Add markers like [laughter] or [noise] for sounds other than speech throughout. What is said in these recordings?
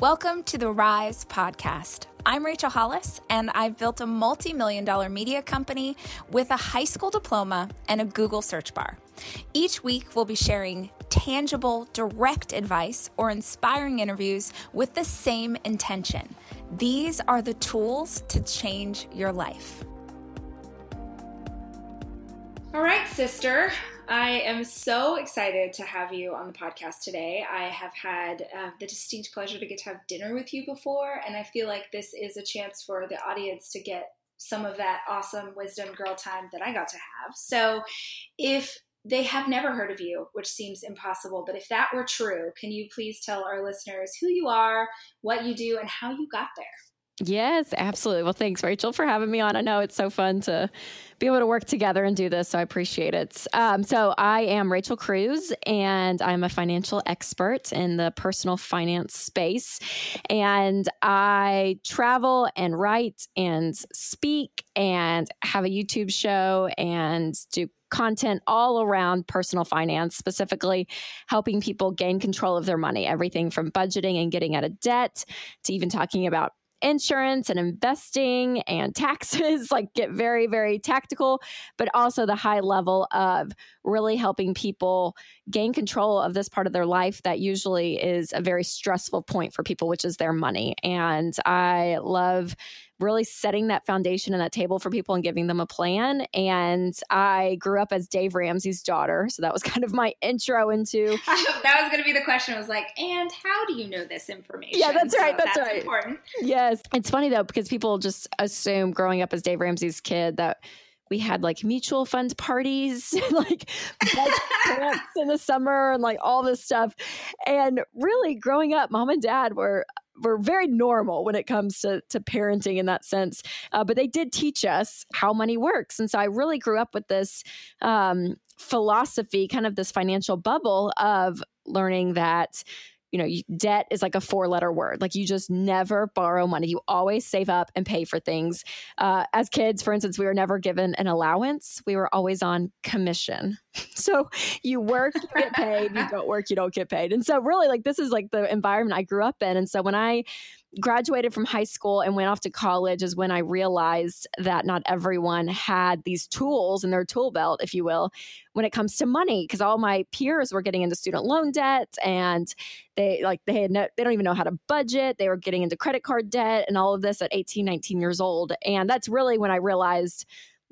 Welcome to the Rise podcast. I'm Rachel Hollis, and I've built a multi million dollar media company with a high school diploma and a Google search bar. Each week, we'll be sharing tangible, direct advice or inspiring interviews with the same intention. These are the tools to change your life. All right, sister. I am so excited to have you on the podcast today. I have had uh, the distinct pleasure to get to have dinner with you before, and I feel like this is a chance for the audience to get some of that awesome wisdom girl time that I got to have. So, if they have never heard of you, which seems impossible, but if that were true, can you please tell our listeners who you are, what you do, and how you got there? Yes, absolutely. Well, thanks, Rachel, for having me on. I know it's so fun to be able to work together and do this, so I appreciate it. Um, so, I am Rachel Cruze, and I'm a financial expert in the personal finance space. And I travel and write and speak and have a YouTube show and do content all around personal finance, specifically helping people gain control of their money, everything from budgeting and getting out of debt to even talking about insurance and investing and taxes, [laughs] like get very, very tactical, but also the high level of really helping people gain control of this part of their life that usually is a very stressful point for people, which is their money. And I love really setting that foundation and that table for people and giving them a plan. And I grew up as Dave Ramsey's daughter. So that was [laughs] kind of my intro into [laughs] that was gonna be the question. I was like, and how do you know this information? Yeah, that's right. So that's, that's right. Important. Yes. It's funny though, because people just assume growing up as Dave Ramsey's kid that we had like mutual fund parties, [laughs] like [laughs] in the summer and like all this stuff. And really growing up, mom and dad were were very normal when it comes to, to parenting in that sense. Uh, but they did teach us how money works. And so I really grew up with this um, philosophy, kind of this financial bubble of learning that you know, debt is like a four letter word. Like you just never borrow money. You always save up and pay for things. Uh, as kids, for instance, we were never given an allowance. We were always on commission. [laughs] So you work, you get paid. You don't work, you don't get paid. And so really like this is like the environment I grew up in. And so when I graduated from high school and went off to college is when I realized that not everyone had these tools in their tool belt, if you will, when it comes to money. Because all my peers were getting into student loan debt and they like they had no, they don't even know how to budget. They were getting into credit card debt and all of this at 18, 19 years old. And that's really when I realized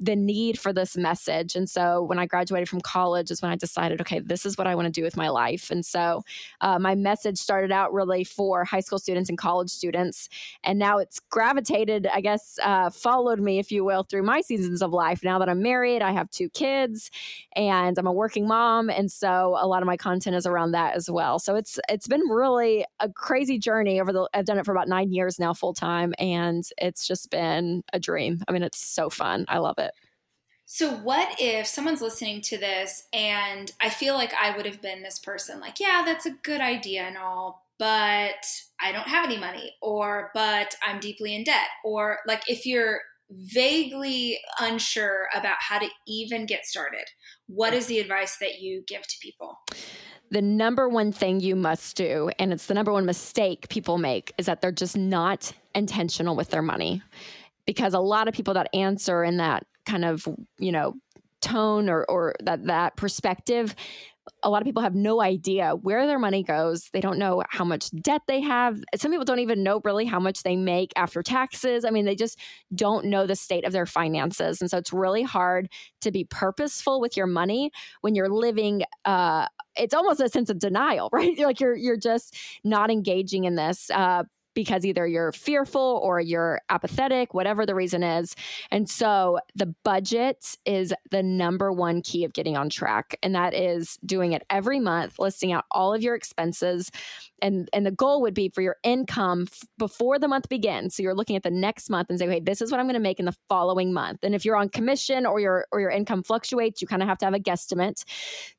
the need for this message. And so when I graduated from college is when I decided, okay, this is what I want to do with my life. And so uh, my message started out really for high school students and college students. And now it's gravitated, I guess, uh, followed me, if you will, through my seasons of life. Now that I'm married, I have two kids and I'm a working mom. And so a lot of my content is around that as well. So it's, it's been really a crazy journey over the, I've done it for about nine years now full time. And it's just been a dream. I mean, it's so fun. I love it. So, what if someone's listening to this and I feel like I would have been this person, like, yeah, that's a good idea and all, but I don't have any money, or but I'm deeply in debt, or like if you're vaguely unsure about how to even get started, what is the advice that you give to people? the number one thing you must do, and it's the number one mistake people make, is that they're just not intentional with their money. Because a lot of people that answer in that kind of you know tone or or that that perspective a lot of people have no idea where their money goes. They don't know how much debt they have. Some people don't even know really how much they make after taxes. I mean, they just don't know the state of their finances. And so it's really hard to be purposeful with your money when you're living uh, it's almost a sense of denial, [laughs] right? You're like you're you're just not engaging in this. Uh, because either you're fearful or you're apathetic, whatever the reason is. And so the budget is the number one key of getting on track. And that is doing it every month, listing out all of your expenses, and and the goal would be for your income f- before the month begins so you're looking at the next month and say okay this is what i'm going to make in the following month and if you're on commission or your or your income fluctuates you kind of have to have a guesstimate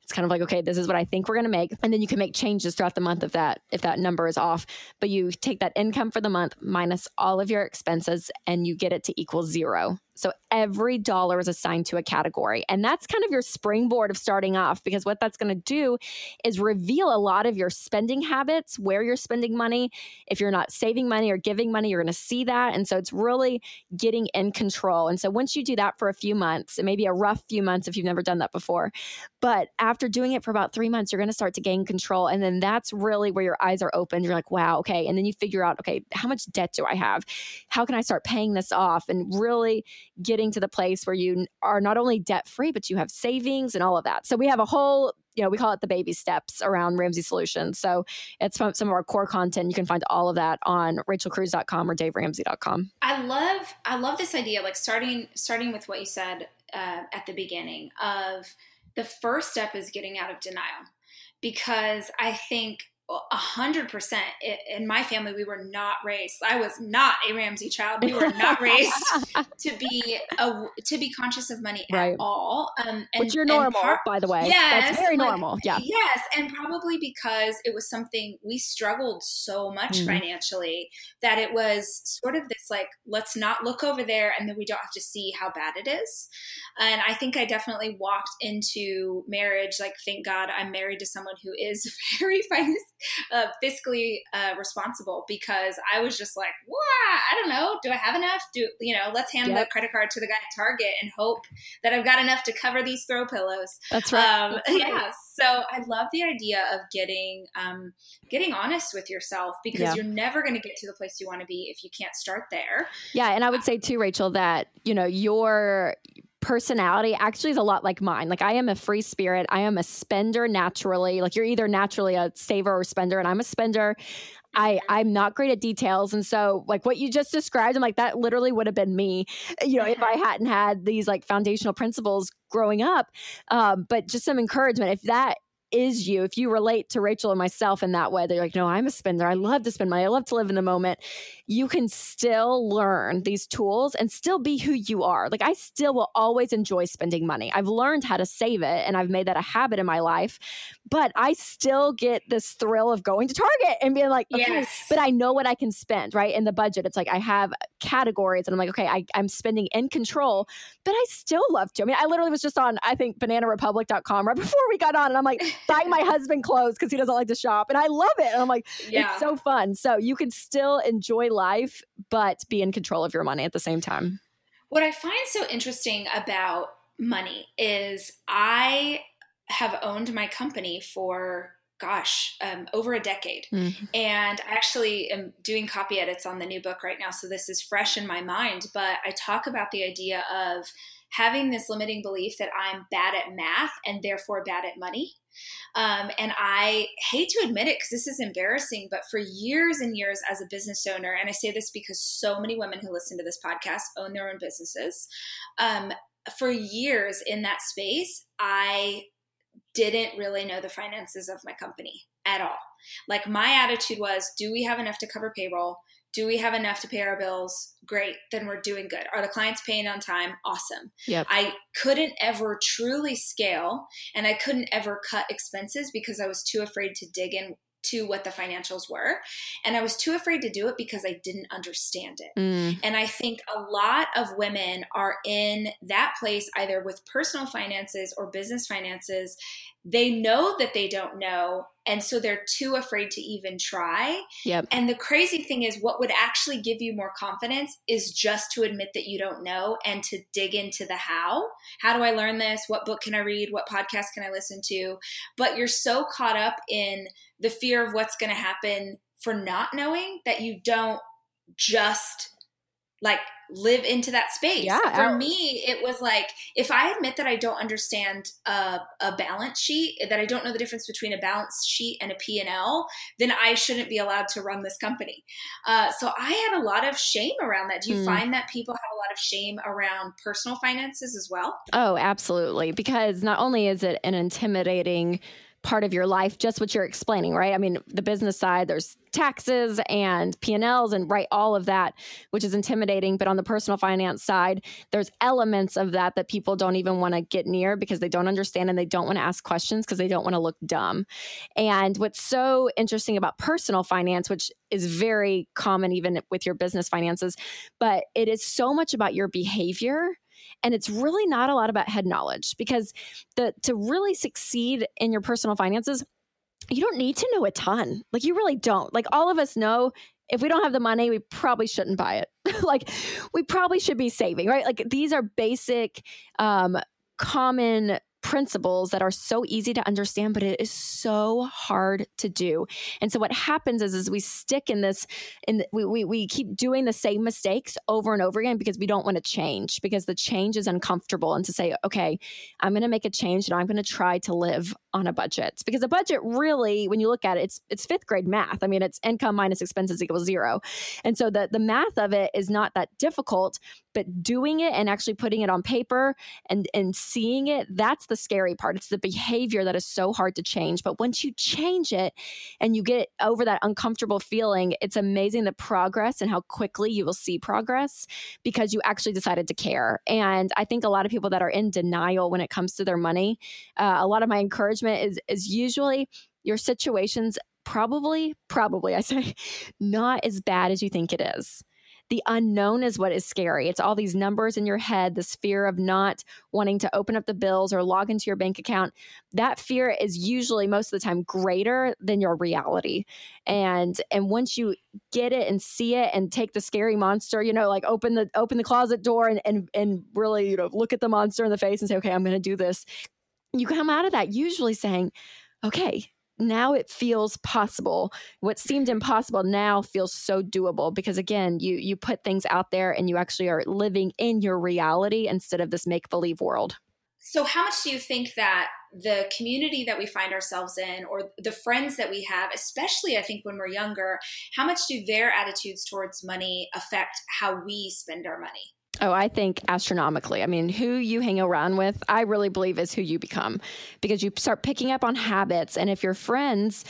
it's kind of like okay this is what i think we're going to make and then you can make changes throughout the month if that if that number is off. But you take that income for the month minus all of your expenses and you get it to equal zero So every dollar is assigned to a category. And that's kind of your springboard of starting off because what that's going to do is reveal a lot of your spending habits, where you're spending money. If you're not saving money or giving money, you're going to see that. And so it's really getting in control. And so once you do that for a few months, it may be a rough few months if you've never done that before, but after doing it for about three months, you're going to start to gain control. And then that's really where your eyes are open. You're like, wow, okay. And then you figure out, okay, how much debt do I have? How can I start paying this off? And really getting to the place where you are not only debt free, but you have savings and all of that. So we have a whole you know, we call it the baby steps around Ramsey Solutions. So it's some of our core content. You can find all of that on rachelcruze.com or daveramsey.com. I love, I love this idea, like starting, starting with what you said uh, at the beginning of the first step is getting out of denial because I think a hundred percent. In my family we were not raised i was not a ramsey child. We were not raised [laughs] to be a, to be conscious of money right. at all. Um and, which you're normal par- by the way. Yes that's very like, normal. Yeah. yes and probably because it was something we struggled so much mm financially that it was sort of this like let's not look over there and then we don't have to see how bad it is. And i think i definitely walked into marriage like thank god i'm married to someone who is [laughs] very finance [laughs] uh, fiscally uh, responsible because I was just like, wow, I don't know. Do I have enough? Do you know? Let's hand yep. the credit card to the guy at Target and hope that I've got enough to cover these throw pillows. That's right. Um, That's [laughs] right. Yeah. So I love the idea of getting um, getting honest with yourself because yeah. you're never going to get to the place you want to be if you can't start there. Yeah, and I would say too, Rachel, that you know your personality actually is a lot like mine. Like I am a free spirit. I am a spender naturally. Like you're either naturally a saver or spender, and I'm a spender. I I'm not great at details, and so like what you just described, I'm like that literally would have been me, [laughs] you know, if I hadn't had these like foundational principles growing up. Um, but just some encouragement if that is you, if you relate to Rachel and myself in that way, they're like, no, I'm a spender. I love to spend money. I love to live in the moment. You can still learn these tools and still be who you are. Like I still will always enjoy spending money. I've learned how to save it and I've made that a habit in my life, but I still get this thrill of going to Target and being like, okay, yes. but I know what I can spend, right? In the budget, it's like I have categories and I'm like, okay, I, I'm spending in control, but I still love to. I mean, I literally was just on, I think, bananarepublic.com right [laughs] before we got on and I'm like, buying my husband clothes because he doesn't like to shop. And I love it. And I'm like, yeah. it's so fun. So you can still enjoy life, but be in control of your money at the same time. What I find so interesting about money is I have owned my company for gosh, um, over a decade. Mm-hmm. And I actually am doing copy edits on the new book right now. So this is fresh in my mind. But I talk about the idea of having this limiting belief that I'm bad at math and therefore bad at money. Um, and I hate to admit it because this is embarrassing, but for years and years as a business owner, and I say this because so many women who listen to this podcast own their own businesses. Um, for years in that space, I didn't really know the finances of my company at all. Like my attitude was, do we have enough to cover payroll? Do we have enough to pay our bills? Great, then we're doing good. Are the clients paying on time? Awesome. Yep. I couldn't ever truly scale and I couldn't ever cut expenses because I was too afraid to dig in to what the financials were. And I was too afraid to do it because I didn't understand it. Mm. And I think a lot of women are in that place either with personal finances or business finances they know that they don't know and so they're too afraid to even try. Yep. and the crazy thing is what would actually give you more confidence is just to admit that you don't know and to dig into the how. How do i learn this? What book can i read? What podcast can i listen to? But you're so caught up in the fear of what's going to happen for not knowing that you don't just like live into that space. Yeah. For me, it was like if I admit that I don't understand a, a balance sheet, that I don't know the difference between a balance sheet and a P and L, then I shouldn't be allowed to run this company. Uh, so I had a lot of shame around that. Do you mm. find that people have a lot of shame around personal finances as well? Oh, absolutely. Because not only is it an intimidating part of your life, just what you're explaining, right? I mean, the business side, there's taxes and P&Ls and right all of that, which is intimidating, but on the personal finance side, there's elements of that that people don't even want to get near because they don't understand and they don't want to ask questions because they don't want to look dumb. And what's so interesting about personal finance, which is very common even with your business finances, but it is so much about your behavior and it's really not a lot about head knowledge because the to really succeed in your personal finances you don't need to know a ton. Like you really don't. Like all of us know if we don't have the money we probably shouldn't buy it. [laughs] Like we probably should be saving right? Like these are basic um common principles that are so easy to understand but it is so hard to do. And so what happens is is we stick in this and we, we, we keep doing the same mistakes over and over again because we don't want to change because the change is uncomfortable. And to say okay i'm going to make a change and i'm going to try to live on a budget. Because a budget really when you look at it it's it's fifth grade math. I mean it's income minus expenses equals zero. And so the the math of it is not that difficult but doing it and actually putting it on paper and and seeing it that's the scary part. It's the behavior that is so hard to change but once you change it and you get over that uncomfortable feeling it's amazing the progress and how quickly you will see progress because you actually decided to care. And i think a lot of people that are in denial when it comes to their money uh, a lot of my encouragement is is usually your situations probably probably i say [laughs] not as bad as you think it is the unknown is what is scary. It's all these numbers in your head, this fear of not wanting to open up the bills or log into your bank account. That fear is usually most of the time greater than your reality. And and once you get it and see it and take the scary monster, you know, like open the open the closet door and and and really, you know, look at the monster in the face and say, "Okay, I'm going to do this." You come out of that usually saying, "Okay, now it feels possible. What seemed mm-hmm. impossible now feels so doable because again you you put things out there and you actually are living in your reality instead of this make believe world. So how much do you think that the community that we find ourselves in or the friends that we have especially i think when we're younger how much do their attitudes towards money affect how we spend our money Oh, I think astronomically. I mean, who you hang around with, I really believe is who you become because you start picking up on habits. And if your friends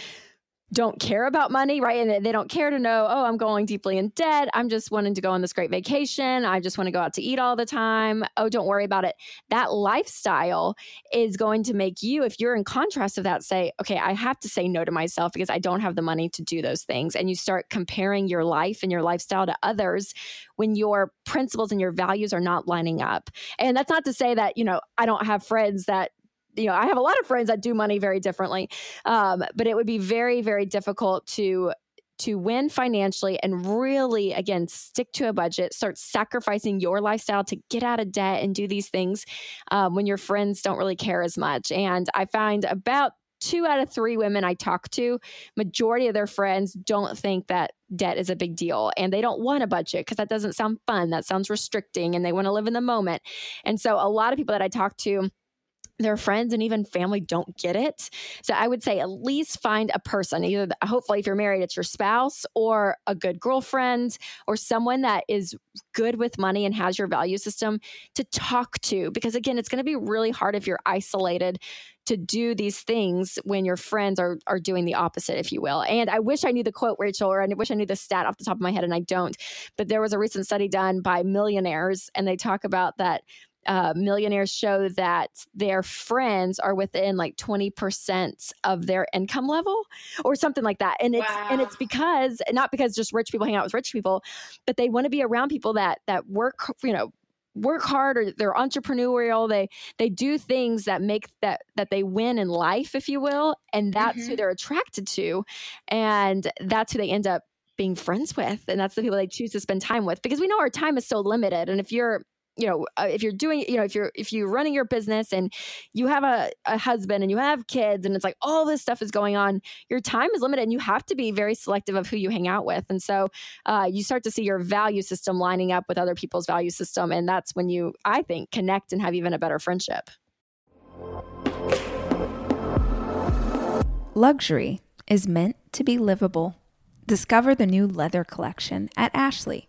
don't care about money, right? And they don't care to know, oh, I'm going deeply in debt. I'm just wanting to go on this great vacation. I just want to go out to eat all the time. Oh, don't worry about it. That lifestyle is going to make you, if you're in contrast of that, say, okay, I have to say no to myself because I don't have the money to do those things. And you start comparing your life and your lifestyle to others when your principles and your values are not lining up. And that's not to say that, you know, I don't have friends that you know, I have a lot of friends that do money very differently, um, but it would be very, very difficult to to win financially and really again stick to a budget start sacrificing your lifestyle to get out of debt and do these things um, when your friends don't really care as much. And i find about two out of three women i talk to majority of their friends don't think that debt is a big deal and they don't want a budget because that doesn't sound fun that sounds restricting and they want to live in the moment. And so a lot of people that i talk to their friends and even family don't get it. So I would say at least find a person, either hopefully if you're married, it's your spouse or a good girlfriend or someone that is good with money and has your value system to talk to. Because again, it's going to be really hard if you're isolated to do these things when your friends are are doing the opposite, if you will. And I wish I knew the quote, Rachel, or I wish I knew the stat off the top of my head, and I don't. But there was a recent study done by millionaires, and they talk about that uh, millionaires show that their friends are within like 20% of their income level or something like that and it's wow. and it's because not because just rich people hang out with rich people but they want to be around people that that work you know work hard or they're entrepreneurial they they do things that make that that they win in life if you will and that's mm-hmm. who they're attracted to and that's who they end up being friends with and that's the people they choose to spend time with because we know our time is so limited and if you're you know uh, if you're doing you know if you're if you're running your business and you have a, a husband and you have kids and it's like all this stuff is going on your time is limited and you have to be very selective of who you hang out with. And so uh, you start to see your value system lining up with other people's value system and that's when you i think connect and have even a better friendship. Luxury is meant to be livable. Discover the new leather collection at ashley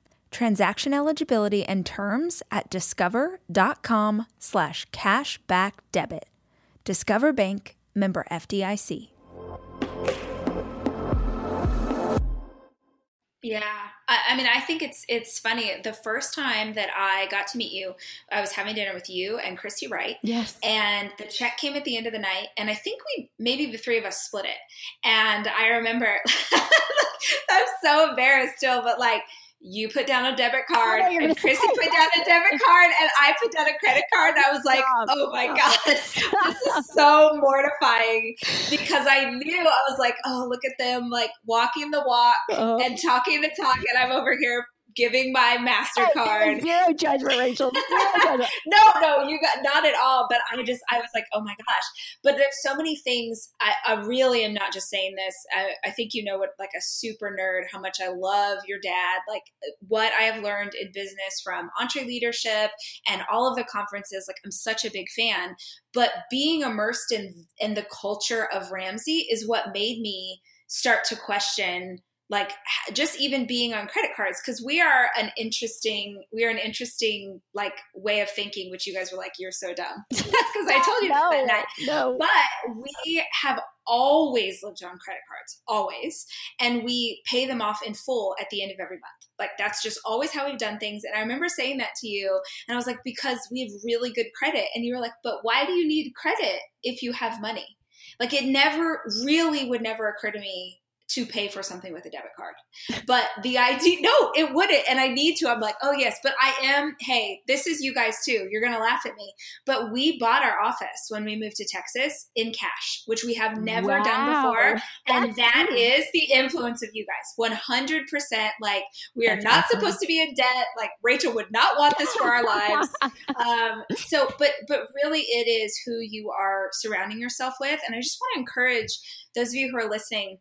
Transaction eligibility and terms at discover.com slash cashback debit. Discover Bank, member FDIC. Yeah, I, I, mean, I think it's it's funny. The first time that I got to meet you, I was having dinner with you and Christy Wright. Yes. And the check came at the end of the night, and I think we maybe the three of us split it. And I remember, [laughs] I'm so embarrassed still, but like you put down a debit card and Chrissy put down a debit card and I put down a credit card and I was like, oh my God, [laughs] this is [laughs] so mortifying. Because I knew I was like, oh, look at them like walking the walk uh-huh. and talking the talk and I'm over here giving my Mastercard. Zero judgment, Rachel. [laughs] Zero judgment. no, no, you got not at all. But I just, I was like, oh my gosh. But there's so many things. I, I really am not just saying this. I, I think you know what, like a super nerd, how much I love your dad, like what I have learned in business from EntreLeadership and all of the conferences. Like I'm such a big fan. But being immersed in in the culture of Ramsey is what made me start to question like just even being on credit cards because we are an interesting we are an interesting like way of thinking which you guys were like you're so dumb. [laughs] Because i told you no, that night. [laughs] No. but we have always lived on credit cards always and we pay them off in full at the end of every month. Like that's just always how we've done things. And i remember saying that to you and i was like because we have really good credit. And you were like but why do you need credit if you have money? Like it never really would never occur to me to pay for something with a debit card. But the idea, no, it wouldn't. And I need to. I'm like, oh, yes, but I am, hey, this is you guys too. You're going to laugh at me. But we bought our office when we moved to Texas in cash, which we have never wow. done before. And That's that cool. is the influence of you guys 100%. Like, we are That's not awesome. supposed to be in debt. Like, Rachel would not want this for our [laughs] lives. um, so, but, but really, it is who you are surrounding yourself with. And I just want to encourage those of you who are listening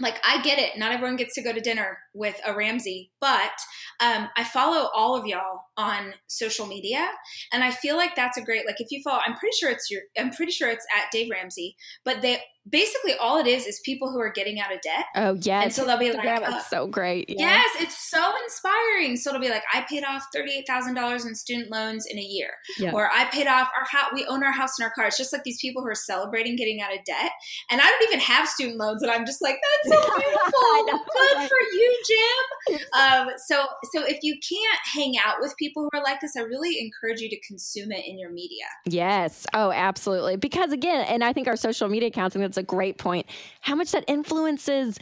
like I get it. Not everyone gets to go to dinner with a Ramsey, but um, I follow all of y'all on social media, and I feel like that's a great. Like if you follow, I'm pretty sure it's your. I'm pretty sure it's at Dave Ramsey, but they basically all it is is people who are getting out of debt. Oh yes, and so they'll be like, yeah, uh, so great. Yeah. Yes, it's so inspiring. So it'll be like, I paid off thirty eight thousand dollars in student loans in a year, yeah. or I paid off our house. We own our house and our car. It's just like these people who are celebrating getting out of debt, and I don't even have student loans, and I'm just like, that's so [laughs] beautiful. Good for you, Jim. [laughs] Um, so so if you can't hang out with people who are like this, I really encourage you to consume it in your media. Yes. Oh, absolutely. Because again, and I think our social media accounts, and that's a great point, how much that influences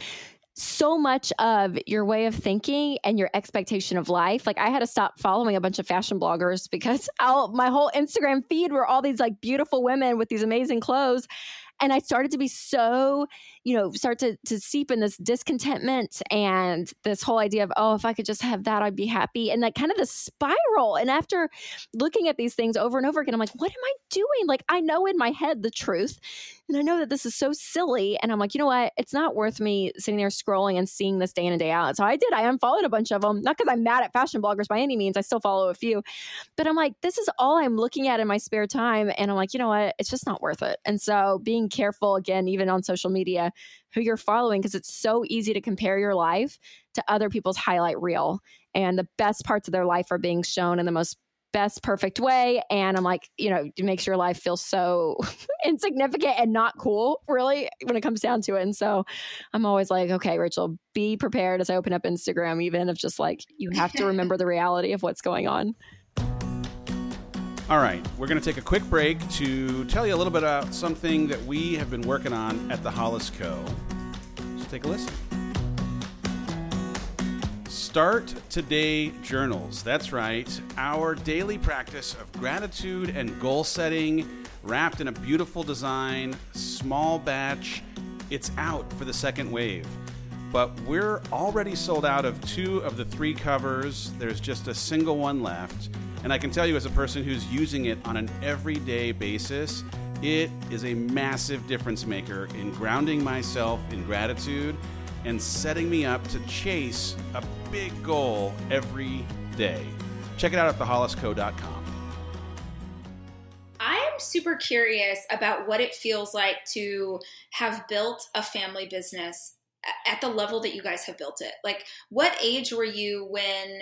so much of your way of thinking and your expectation of life. Like I had to stop following a bunch of fashion bloggers because [laughs] I'll, my whole Instagram feed were all these like beautiful women with these amazing clothes. And I started to be so you know, start to, to seep in this discontentment and this whole idea of, oh, if I could just have that, I'd be happy. And that kind of the spiral. And after looking at these things over and over again, I'm like, what am I doing? Like, I know in my head the truth. And I know that this is so silly. And I'm like, you know what? It's not worth me sitting there scrolling and seeing this day in and day out. So I did. I unfollowed a bunch of them. Not because I'm mad at fashion bloggers by any means. I still follow a few. But I'm like, this is all I'm looking at in my spare time. And I'm like, you know what? It's just not worth it. And so being careful again, even on social media, who you're following because it's so easy to compare your life to other people's highlight reel and the best parts of their life are being shown in the most best perfect way and i'm like you know it makes your life feel so [laughs] insignificant and not cool really when it comes down to it and so i'm always like okay rachel be prepared as i open up instagram even if just like you have to remember the reality of what's going on all right, we're going to take a quick break to tell you a little bit about something that we have been working on at the Hollis Co. So take a listen. Start Today Journals. That's right, our daily practice of gratitude and goal setting, wrapped in a beautiful design, small batch. It's out for the second wave. But we're already sold out of two of the three covers. There's just a single one left. And I can tell you, as a person who's using it on an everyday basis, it is a massive difference maker in grounding myself in gratitude and setting me up to chase a big goal every day. Check it out at thehollisco.com. I'm super curious about what it feels like to have built a family business at the level that you guys have built it. Like, what age were you when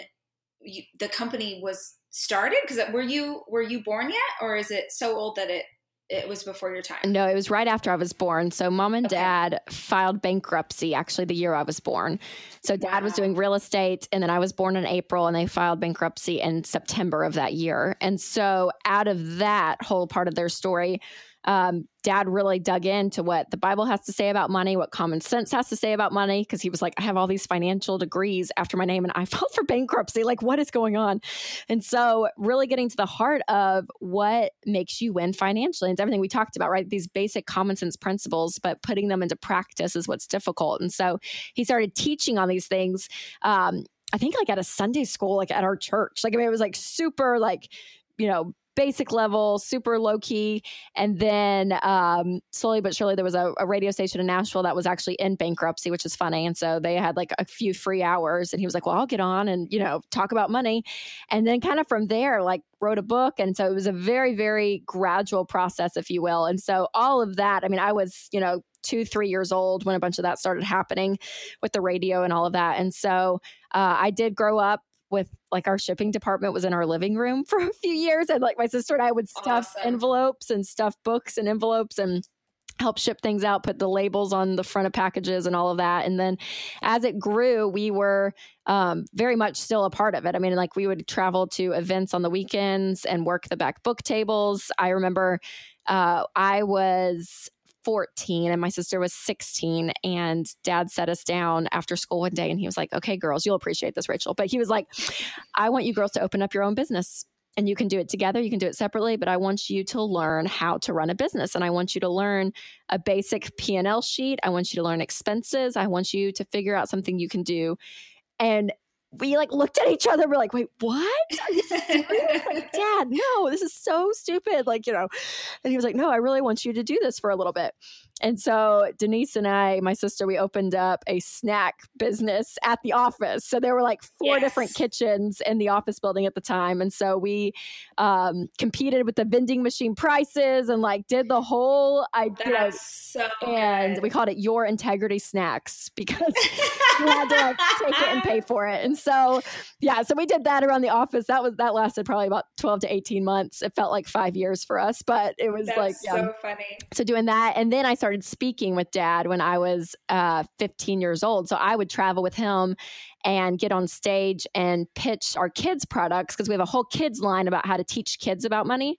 you, the company was started? Because were you were you born yet, or is it so old that it it was before your time? No, it was right after I was born. So mom and okay. dad filed bankruptcy actually the year I was born. So dad wow. was doing real estate and then I was born in April and they filed bankruptcy in September of that year. And so out of that whole part of their story, um, dad really dug into what the Bible has to say about money, what common sense has to say about money, because he was like, I have all these financial degrees after my name and I [laughs] filed for bankruptcy. Like, what is going on? And so, really getting to the heart of what makes you win financially. And it's everything we talked about, right? These basic common sense principles, but putting them into practice is what's difficult. And so, he started teaching on these things. Um, I think like at a Sunday school, like at our church. Like, I mean, it was like super, like, you know, basic level, super low key. And then um, slowly but surely, there was a, a, radio station in Nashville that was actually in bankruptcy, which is funny. And so they had like a few free hours. And he was like, Well, I'll get on and, you know, talk about money. And then kind of from there, like, wrote a book. And so it was a very, very gradual process, if you will. And so all of that, I mean, I was, you know, two, three years old when a bunch of that started happening with the radio and all of that. And so uh, I did grow up with like our shipping department was in our living room [laughs] for a few years and like my sister and I would stuff awesome. envelopes and stuff books and envelopes and help ship things out, put the labels on the front of packages and all of that. And then as it grew, we were um, very much still a part of it. I mean, like we would travel to events on the weekends and work the back book tables. I remember uh, I was 14 and my sister was 16 and dad set us down after school one day and he was like okay girls you'll appreciate this rachel. But he was like i want you girls to open up your own business and you can do it together you can do it separately but i want you to learn how to run a business and i want you to learn a basic p&l sheet. I want you to learn expenses. I want you to figure out something you can do. And we like looked at each other. We're like, wait, what? Are you serious? like, [laughs] Dad, no, this is so stupid. Like, you know, and he was like, no, I really want you to do this for a little bit. And so Denise and I, my sister, we opened up a snack business at the office. So there were like four yes. different kitchens in the office building at the time. And so we um, competed with the vending machine prices and like did the whole I That's you know, so and good. we called it your integrity snacks [laughs] because we had to like take it and pay [laughs] for it. And so yeah, so we did that around the office. That was that lasted probably about 12 to 18 months. It felt like five years for us, but it was That's like yeah. so funny. So doing that. And then I started started speaking with dad when I was uh, 15 years old. So I would travel with him and get on stage and pitch our kids' products because we have a whole kids line about how to teach kids about money.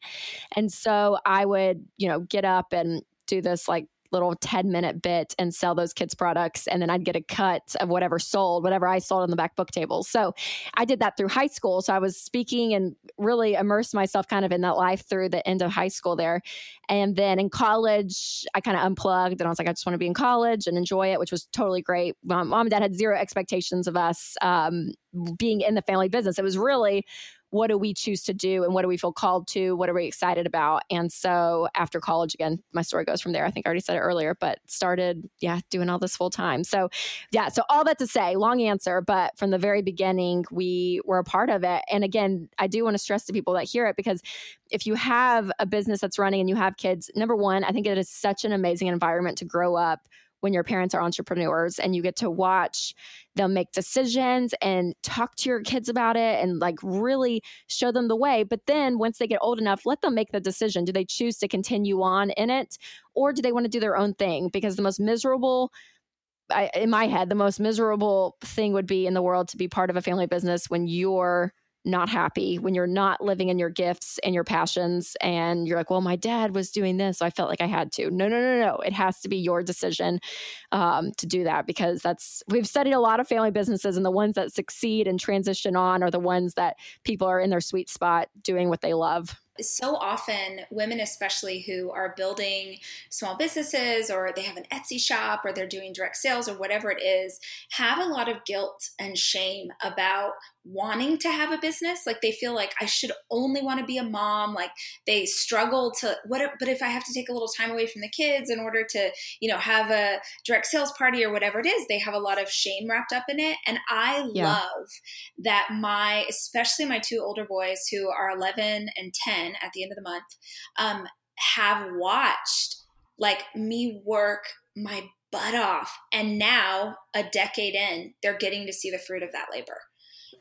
And so I would, you know, get up and do this like little 10 minute bit and sell those kids products and then I'd get a cut of whatever sold whatever I sold on the back book table. So I did that through high school. So I was speaking and really immersed myself kind of in that life through the end of high school there. And then in college I kind of unplugged and I was like I just want to be in college and enjoy it which was totally great. Mom, mom and dad had zero expectations of us um, being in the family business. It was really what do we choose to do and what do we feel called to? What are we excited about? And so after college, again, my story goes from there. I think I already said it earlier, but started, yeah, doing all this full time. So, yeah, so all that to say, long answer, but from the very beginning, we were a part of it. And again, I do want to stress to people that hear it because if you have a business that's running and you have kids, number one, I think it is such an amazing environment to grow up when your parents are entrepreneurs and you get to watch them make decisions and talk to your kids about it and like really show them the way. But then once they get old enough, let them make the decision. Do they choose to continue on in it or do they want to do their own thing? Because the most miserable I, in my head, the most miserable thing would be in the world to be part of a family business when you're not happy, when you're not living in your gifts and your passions, and you're like, well, my dad was doing this, so I felt like I had to. No, no, no, no. It has to be your decision um, to do that because that's, we've studied a lot of family businesses, and the ones that succeed and transition on are the ones that people are in their sweet spot doing what they love so often women especially who are building small businesses or they have an etsy shop or they're doing direct sales or whatever it is have a lot of guilt and shame about wanting to have a business. Like they feel like i should only want to be a mom. Like they struggle to what but if i have to take a little time away from the kids in order to you know have a direct sales party or whatever it is they have a lot of shame wrapped up in it. And i yeah. love that my especially my two older boys who are 11 and 10 at the end of the month um, have watched like me work my butt off and now a decade in they're getting to see the fruit of that labor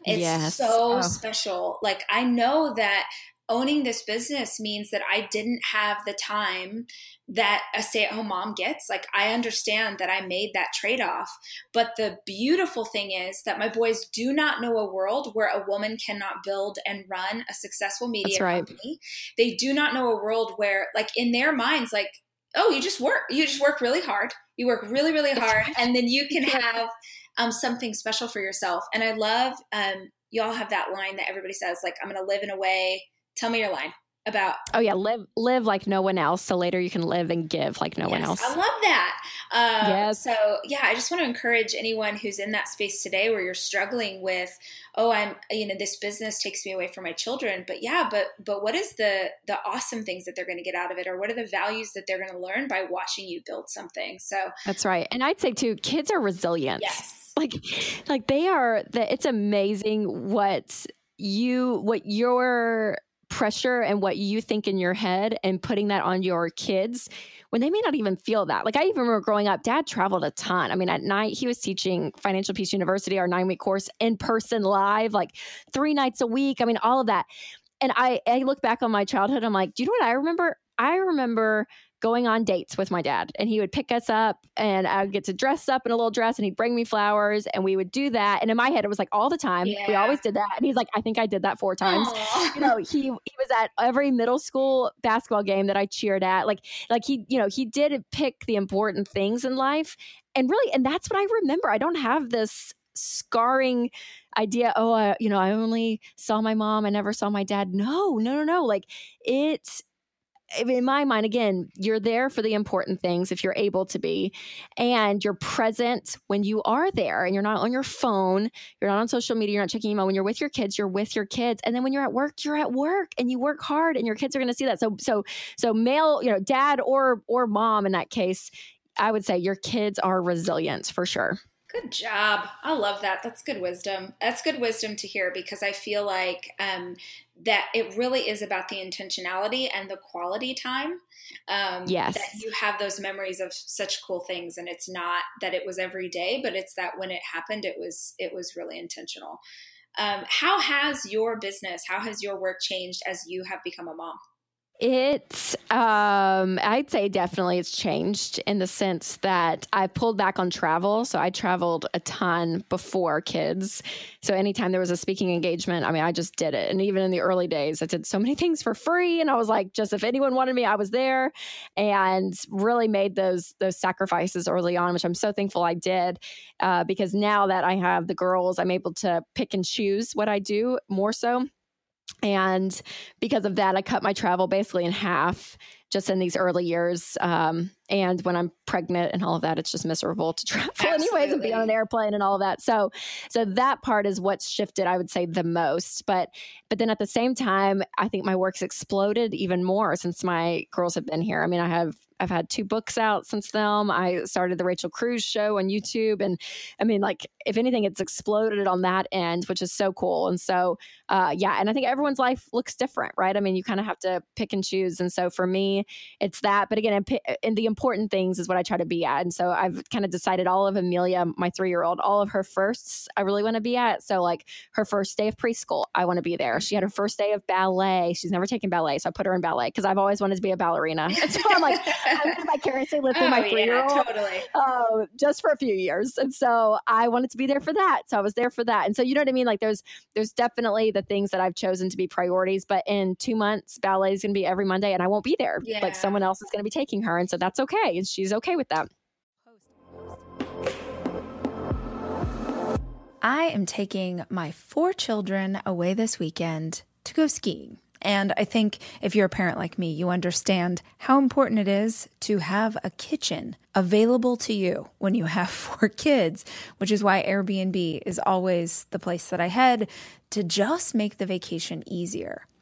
it's yes. so oh. special. Like I know that owning this business means that I didn't have the time that a stay at home mom gets. Like, I understand that I made that trade off. But the beautiful thing is that my boys do not know a world where a woman cannot build and run a successful media right. company. They do not know a world where, like, in their minds, like, oh, you just work, you just work really hard. You work really, really hard, and then you can [laughs] have um, something special for yourself. And I love um, y'all have that line that everybody says, like, I'm going to live in a way. Tell me your line about oh yeah live live like no one else so later you can live and give like no yes, one else. I love that. Um, yes. so yeah i just want to encourage anyone who's in that space today where you're struggling with oh i'm you know this business takes me away from my children but yeah but but what is the the awesome things that they're going to get out of it or what are the values that they're going to learn by watching you build something? So that's right and i'd say too kids are resilient. Yes. [laughs] Like like they are that it's amazing what you what your pressure and what you think in your head and putting that on your kids when they may not even feel that. Like I even remember growing up, dad traveled a ton. I mean, at night he was teaching Financial Peace University, our nine week course in person live, like three nights a week. I mean, all of that. And I, I look back on my childhood, I'm like, do you know what I remember? I remember going on dates with my dad and he would pick us up and I would get to dress up in a little dress and he'd bring me flowers and we would do that. And in my head, it was like all the time. Yeah. We always did that. And he's like, I think I did that four times. Aww. You know, he, he was at every middle school basketball game that I cheered at. Like, like he, you know, he did pick the important things in life. And really, and that's what I remember. I don't have this scarring idea oh uh, you know i only saw my mom i never saw my dad no no no no like it's in my mind, again, you're there for the important things if you're able to be, and you're present when you are there and you're not on your phone, you're not on social media, you're not checking email. When you're with your kids, you're with your kids. And then when you're at work, you're at work and you work hard and your kids are going to see that. So, so, so male, you know, dad or, or mom in that case, I would say your kids are resilient for sure. Good job. I love that. That's good wisdom. That's good wisdom to hear because I feel like um, that it really is about the intentionality and the quality time. Um, yes. That you have those memories of such cool things, and it's not that it was every day, but it's that when it happened, it was it was really intentional. Um, how has your business, how has your work changed as you have become a mom? It's, um, I'd say definitely it's changed in the sense that I pulled back on travel. So I traveled a ton before kids. So anytime there was a speaking engagement, I mean, I just did it. And even in the early days, I did so many things for free. And I was like, just if anyone wanted me, I was there and really made those, those sacrifices early on, which I'm so thankful I did. Uh, because now that I have the girls, I'm able to pick and choose what I do more so and because of that, I cut my travel basically in half just in these early years. Um, and when I'm pregnant and all of that, it's just miserable to [laughs] travel Absolutely. anyways and be on an airplane and all of that. So, so that part is what's shifted, I would say, the most. But, but then at the same time, I think my work's exploded even more since my girls have been here. I mean, I have I've had two books out since them. I started the Rachel Cruze show on YouTube. And I mean, like, if anything, it's exploded on that end, which is so cool. And so, uh, yeah, and I think everyone's life looks different, right? I mean, you kind of have to pick and choose. And so for me, me, it's that. But again, in the important things is what I try to be at. And so I've kind of decided all of Amelia, my three year old, all of her firsts I really want to be at. So like her first day of preschool, I want to be there. She had her first day of ballet. She's never taken ballet, so I put her in ballet because I've always wanted to be a ballerina. [laughs] And so I'm like, I'm going to vicariously [laughs] live through oh, my three year old, yeah, totally. uh, just for a few years. And so I wanted to be there for that. So I was there for that. And so you know what I mean? Like there's there's definitely the things that I've chosen to be priorities. But in two months, ballet is going to be every Monday, and I won't be there. Yeah. Like someone else is going to be taking her, and so that's okay. And she's okay with that. I am taking my four children away this weekend to go skiing. And I think if you're a parent like me, you understand how important it is to have a kitchen available to you when you have [laughs] four kids, which is why Airbnb is always the place that I head to just make the vacation easier.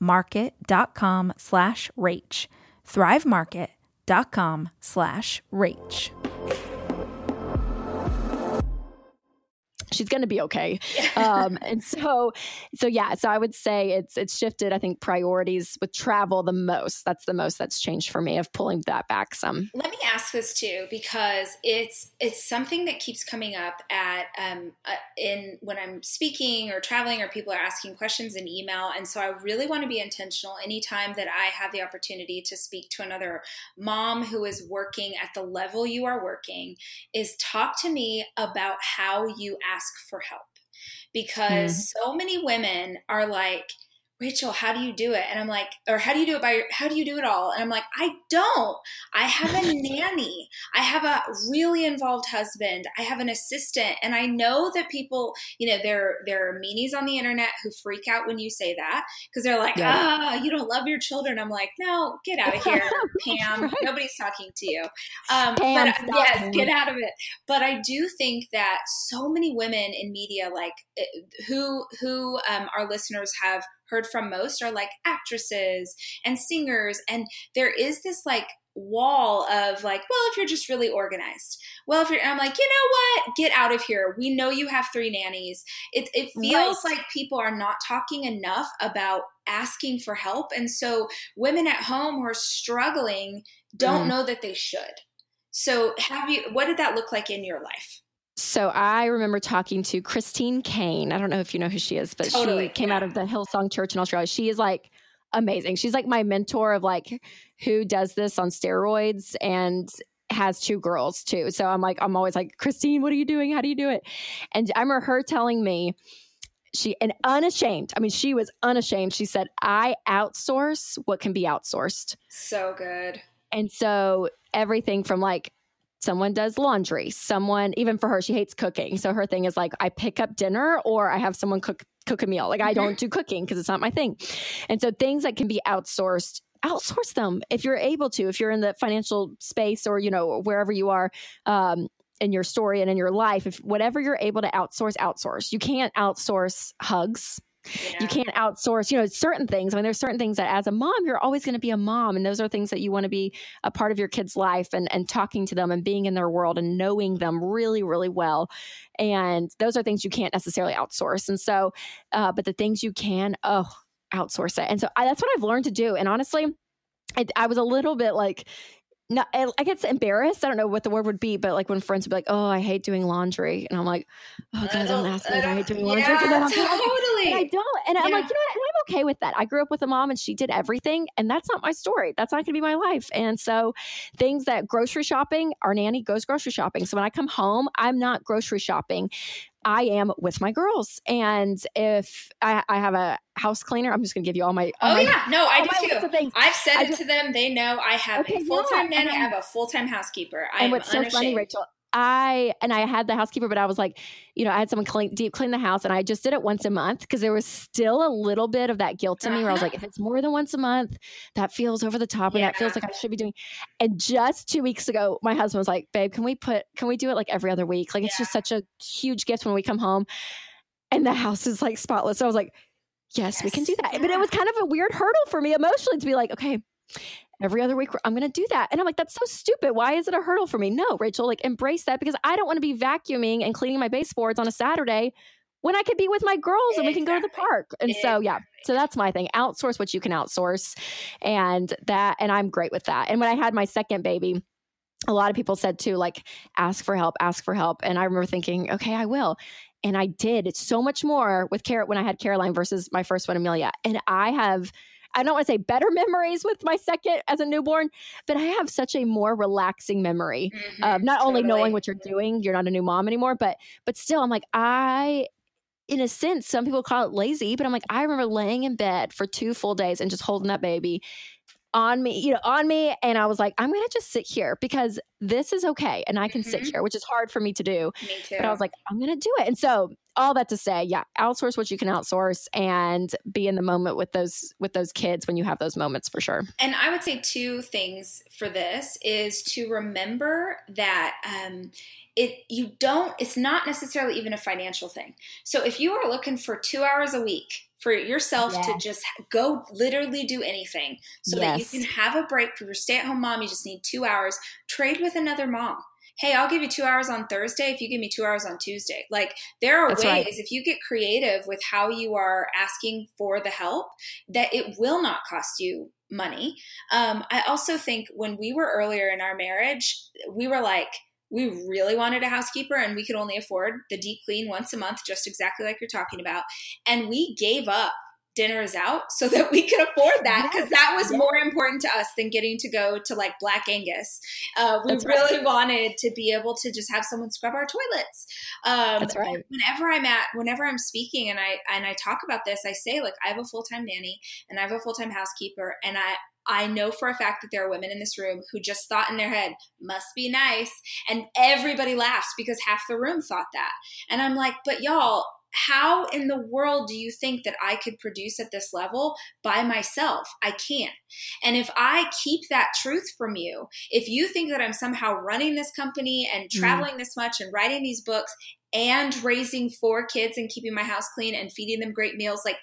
market.com slash rach. thrivemarket.com slash rach. She's going to be okay. Um, [laughs] and so, so yeah, so I would say it's it's shifted. I think priorities with travel the most. That's the most that's changed for me of pulling that back some. Let me ask this too because it's it's something that keeps coming up at um, uh, in when I'm speaking or traveling or people are asking questions in email, and so I really want to be intentional anytime that I have the opportunity to speak to another mom who is working at the level you are working. Is talk to me about how you ask ask for help because mm. so many women are like, Rachel, how do you do it? And I'm like, or how do you do it by your, how do you do it all? And I'm like, I don't. I have a [laughs] nanny. I have a really involved husband. I have an assistant. And I know that people, you know, there, there are meanies on the internet who freak out when you say that because they're like, yeah. ah, you don't love your children. I'm like, no, get out of [laughs] here, Pam. Nobody's talking to you. Um, Pam, but yes, get out of it. But I do think that so many women in media, like eh, who, who um, our listeners have heard from most are like actresses and singers. And there is this like wall of like, well, if you're just really organized. Well, if you're, I'm like, you know what? Get out of here. We know you have three nannies. It, it feels right. like people are not talking enough about asking for help. And so women at home who are struggling don't mm. know that they should. So have you, what did that look like in your life? So I remember talking to Christine Caine. I don't know if you know who she is, but totally, she came yeah. out of the Hillsong Church in Australia. She is like amazing. She's like my mentor of like who does this on steroids and has two girls too. So I'm like, I'm always like, Christine, what are you doing? How do you do it? And I remember her telling me, she and unashamed. I mean, she was unashamed. She said, I outsource what can be outsourced. So good. And so everything from like someone does laundry someone even for her she hates cooking. So her thing is like i pick up dinner or i have someone cook cook a meal. Like i don't do cooking because it's not my thing. And so things that can be outsourced outsource them if you're able to if you're in the financial space or you know wherever you are um, in your story and in your life if whatever you're able to outsource outsource. You can't outsource hugs yeah. You can't outsource, you know, certain things. I mean, there's certain things that as a mom, you're always going to be a mom. And those are things that you want to be a part of your kid's life and, and talking to them and being in their world and knowing them really, really well. And those are things you can't necessarily outsource. And so, uh, but the things you can, oh, outsource it. And so I, that's what I've learned to do. And honestly, I, I was a little bit like, no, I get embarrassed. I don't know what the word would be, but like when friends would be like, "Oh, I hate doing laundry," and I'm like, "Oh, God, don't ask me if I hate doing laundry." Yeah, [laughs] totally. And I don't, and yeah. I'm like, you know, what? and I'm okay with that. I grew up with a mom, and she did everything, and that's not my story. That's not going to be my life. And so, things that grocery shopping, our nanny goes grocery shopping. So when I come home, I'm not grocery shopping. I am with my girls. And if I, I have a house cleaner, I'm just going to give you all my. All oh, my, yeah. No, I do too. I've said I it to them. They know I have okay, a full time yeah. nanny. I have a full time housekeeper. I and what's so funny, Rachel, I and I had the housekeeper, but I was like, you know, I had someone clean deep clean the house, and I just did it once a month because there was still a little bit of that guilt in uh-huh. me where I was like, uh-huh. if it's more than once a month, that feels over the top, and yeah. that feels like I should be doing. And just two weeks ago, my husband was like, "Babe, can we put can we do it like every other week? Like it's yeah. just such a huge gift when we come home, and the house is like spotless." So I was like, yes, yes. we can do that. Yeah. But it was kind of a weird hurdle for me emotionally to be like, okay, every other week i'm going to do that. And i'm like that's so stupid. Why is it a hurdle for me? No rachel like embrace that because i don't want to be vacuuming and cleaning my baseboards on a saturday when i could be with my girls and we can go to the park. And exactly. so yeah so that's my thing. Outsource what you can outsource. And that and i'm great with that. And when i had my second baby a lot of people said too like ask for help ask for help. And i remember thinking okay i will. And i did. It's so much more with carrot when i had caroline versus my first one amelia. And i have I don't want to say better memories with my second as a newborn, but I have such a more relaxing memory mm-hmm, of not totally. only knowing what you're doing, you're not a new mom anymore, but but still, I'm like I. In a sense, some people call it lazy, but I'm like, I remember laying in bed for two full days and just holding that baby on me, you know, on me. And I was like, I'm going to just sit here because this is okay. And I can Mhm. sit here, which is hard for me to do. Me too. But I was like, I'm going to do it. And so all that to say, yeah, outsource what you can outsource and be in the moment with those, with those kids when you have those moments for sure. And I would say two things for this is to remember that um, it you don't. It's not necessarily even a financial thing. So if you are looking for two hours a week for yourself to just go literally do anything, so that you can have a break for your stay-at-home mom, you just need two hours. Trade with another mom. Hey, I'll give you two hours on Thursday if you give me two hours on Tuesday. Like there are That's ways right. if you get creative with how you are asking for the help that it will not cost you money. Um, I also think when we were earlier in our marriage, we were like, we really wanted a housekeeper and we could only afford the deep clean once a month, just exactly like you're talking about. And we gave up dinners out so that we could afford that because that was Yes. more important to us than getting to go to like Black Angus. Uh, we That's right. really wanted to be able to just have someone scrub our toilets. Um, That's right. whenever I'm at, whenever I'm speaking and I and I talk about this, I say like I have a full time nanny and I have a full time housekeeper, and I I know for a fact that there are women in this room who just thought in their head, must be nice. And everybody laughs because half the room thought that. And I'm like, but y'all, how in the world do you think that I could produce at this level by myself? I can't. And if I keep that truth from you, if you think that I'm somehow running this company and Mm. traveling this much and writing these books and raising four kids and keeping my house clean and feeding them great meals, like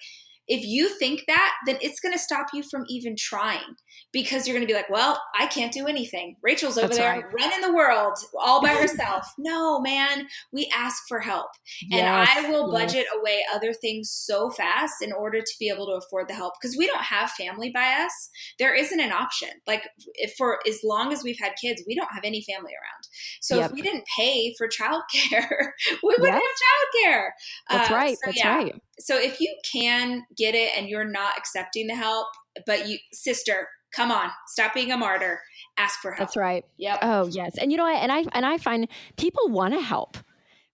if you think that, then it's going to stop you from even trying because you're going to be like, well, I can't do anything. Rachel's over That's there right. running the world all by [laughs] herself. no, man, we ask for help. And I will yes. budget away other things so fast in order to be able to afford the help because we don't have family by us. There isn't an option. Like if for as long as we've had kids, we don't have any family around. So Yep. if we didn't pay for childcare, [laughs] we wouldn't Yes. have childcare. That's Uh, right. so That's yeah. right. So if you can get it and you're not accepting the help, but you sister, come on, stop being a martyr. Ask for help. That's right. Yep. Oh yes, and you know what? And I and I find people want to help,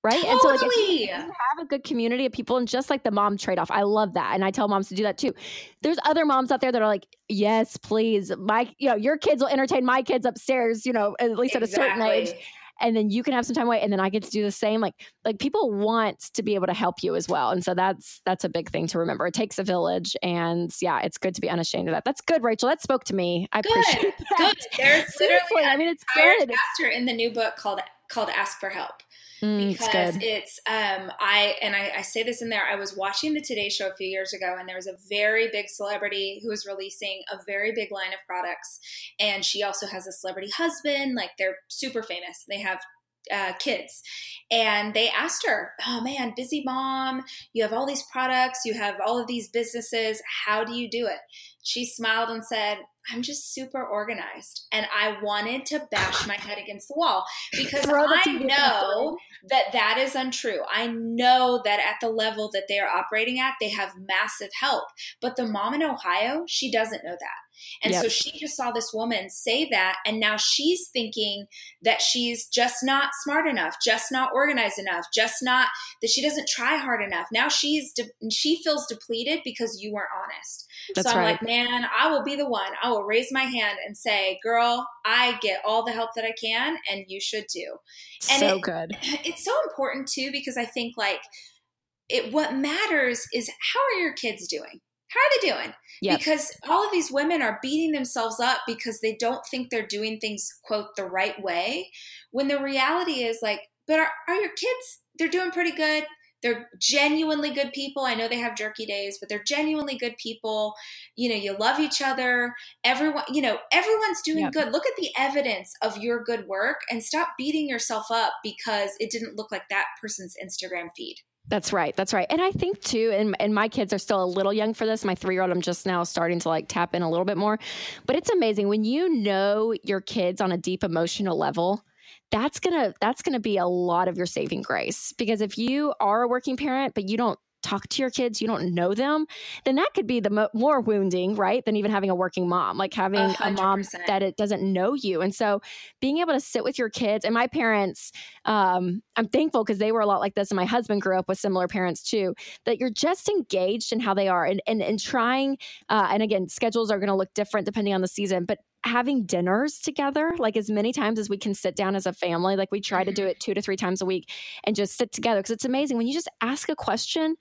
right? And so like if you, Totally. have a good community of people, and just like the mom trade off, I love that, and I tell moms to do that too. There's other moms out there that are like, yes, please, my you know your kids will entertain my kids upstairs, you know, at least at a certain age, Exactly. And then you can have some time away, and then I get to do the same. Like like people want to be able to help you as well, and so that's that's a big thing to remember. It takes a village, and yeah, it's good to be unashamed of that. That's good, Rachel. That spoke to me. I Good. appreciate that. Good. There's literally I mean, it's good. chapter in the new book called called Ask for Help. Mm, it's because good. it's um I and I, I say this in there. I was watching the Today Show a few years ago, and there was a very big celebrity who was releasing a very big line of products, and she also has a celebrity husband. Like they're super famous. They have uh, kids, and they asked her, "Oh man, busy mom, you have all these products, you have all of these businesses. How do you do it?" She smiled and said. I'm just super organized. And I wanted to bash my head against the wall because I know that that is untrue. I know that at the level that they are operating at, they have massive help. But the mom in Ohio, she doesn't know that. And so she just saw this woman say that, and now she's thinking that she's just not smart enough, just not organized enough, just not that she doesn't try hard enough. Now she's de- she feels depleted because you weren't honest. That's so I'm right. like, man, I will be the one. I will raise my hand and say, girl, I get all the help that I can, and you should too and so it- good. [laughs] it's so important too because I think like it what matters is how are your kids doing? How are they doing? Yep. Because all of these women are beating themselves up because they don't think they're doing things quote the right way when the reality is like but are, are your kids they're doing pretty good they're genuinely good people i know they have jerky days but they're genuinely good people you know you love each other everyone you know everyone's doing Yep. good look at the evidence of your good work and stop beating yourself up because it didn't look like that person's instagram feed That's right. That's right. And I think too, and, and my kids are still a little young for this. My three year old, I'm just now starting to like tap in a little bit more. But it's amazing when you know your kids on a deep emotional level. That's gonna that's gonna be a lot of your saving grace because if you are a working parent but you don't talk to your kids, you don't know them, then that could be the mo- more wounding, right? Than even having a working mom, like having a, a mom that it doesn't know you. And so being able to sit with your kids and my parents, um, I'm thankful because they were a lot like this. And my husband grew up with similar parents too, that you're just engaged in how they are and, and, and trying, uh, and again, schedules are going to look different depending on the season, but having dinners together, like as many times as we can sit down as a family. Like we try to do mm-hmm. it two to three times a week and just sit together because it's amazing when you just ask a question.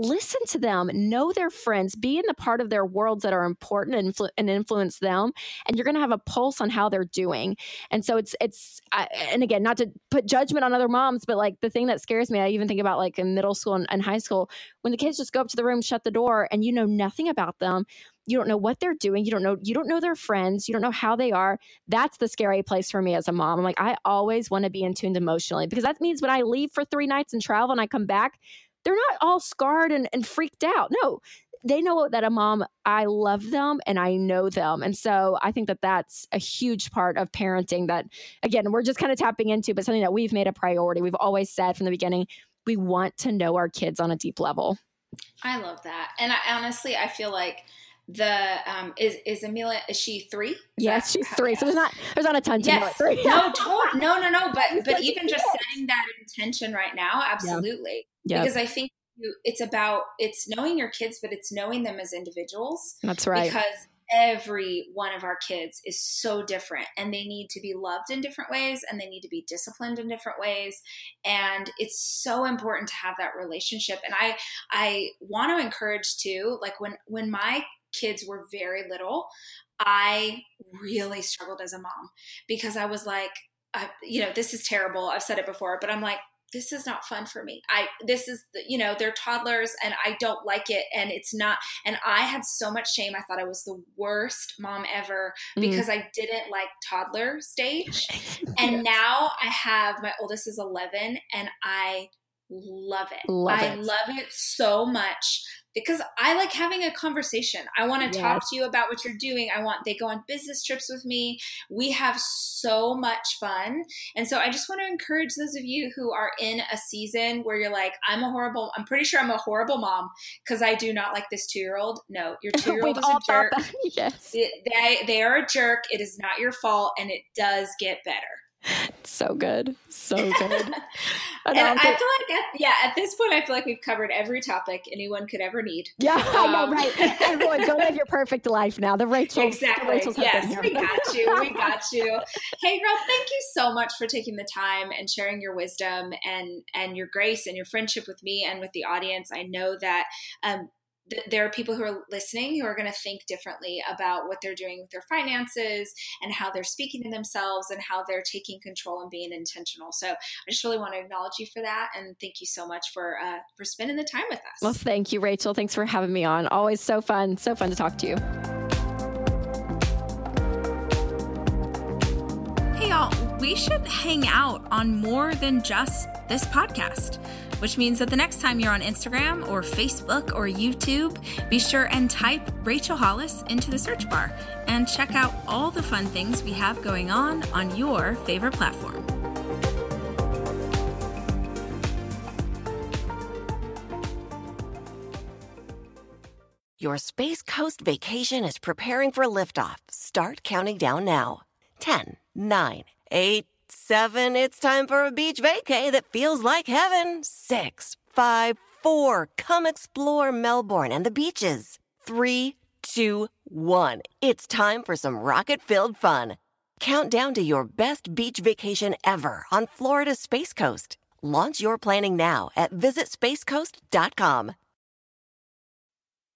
Listen to them, know their friends, be in the part of their worlds that are important and, influ- and influence them, and you're going to have a pulse on how they're doing. And so it's it's I, and again, not to put judgment on other moms, but like the thing that scares me, I even think about like in middle school and, and high school when the kids just go up to the room, shut the door, and you know nothing about them you don't know what they're doing you don't know you don't know their friends you don't know how they are that's the scary place for me as a mom. I'm like i always want to be in tuned emotionally because that means when i leave for three nights and travel and i come back they're not all scarred and, and freaked out. No they know that a mom i love them and i know them. And so i think that that's a huge part of parenting that again we're just kind of tapping into but something that we've made a priority. We've always said from the beginning we want to know our kids on a deep level. I love that. And I, honestly i feel like the um is is Amelia is she three? Is yes, she's three. So there's not there's not a ton to yes. know. no, to- no, no, no. But but even just setting that intention right now, absolutely. Yeah. Because I think you, it's about it's knowing your kids, but it's knowing them as individuals. That's right. Because every one of our kids is so different and they need to be loved in different ways and they need to be disciplined in different ways and it's so important to have that relationship and i i want to encourage too like when when my kids were very little, I really struggled as a mom because I was like, I, you know, this is terrible. I've said it before, but I'm like, this is not fun for me. I this is the, you know they're toddlers and I don't like it and it's not and I had so much shame. I thought I was the worst mom ever mm. because I didn't like toddler stage. [laughs] And yes. now I have my oldest is 11 and I love it. Love I it. love it so much because I like having a conversation. I want to yes. talk to you about what you're doing. I want they go on business trips with me. We have so much fun. And so I just want to encourage those of you who are in a season where you're like, I'm a horrible I'm pretty sure I'm a horrible mom because I do not like this 2-year-old. No, your [laughs] 2-year-old is a jerk. [laughs] yes. They they are a jerk. It is not your fault and it does get better [laughs] so good. So [laughs] good. And, i feel like at, yeah at this point i feel like we've covered every topic anyone could ever need. Yeah um, um, right. Everyone go live your perfect life now. The rachel exactly. The yes we got you. We [laughs] got you. Hey girl thank you so much for taking the time and sharing your wisdom and and your grace and your friendship with me and with the audience. I know that um, there are people who are listening who are going to think differently about what they're doing with their finances and how they're speaking to themselves and how they're taking control and being intentional. So I just really want to acknowledge you for that and thank you so much for uh, for spending the time with us. Well, thank you, Rachel. Thanks for having me on. Always so fun, so fun to talk to you. Hey, y'all, we should hang out on more than just this podcast which means that the next time you're on Instagram or Facebook or YouTube, be sure and type Rachel Hollis into the search bar and check out all the fun things we have going on on your favorite platform. Your Space Coast vacation is preparing for liftoff. Start counting down now. 10, 9, 8, Seven, it's time for a beach vacay that feels like heaven. Six, five, four, come explore Melbourne and the beaches. Three, two, one, it's time for some rocket filled fun. Count down to your best beach vacation ever on Florida's Space Coast. Launch your planning now at visitspacecoast.com.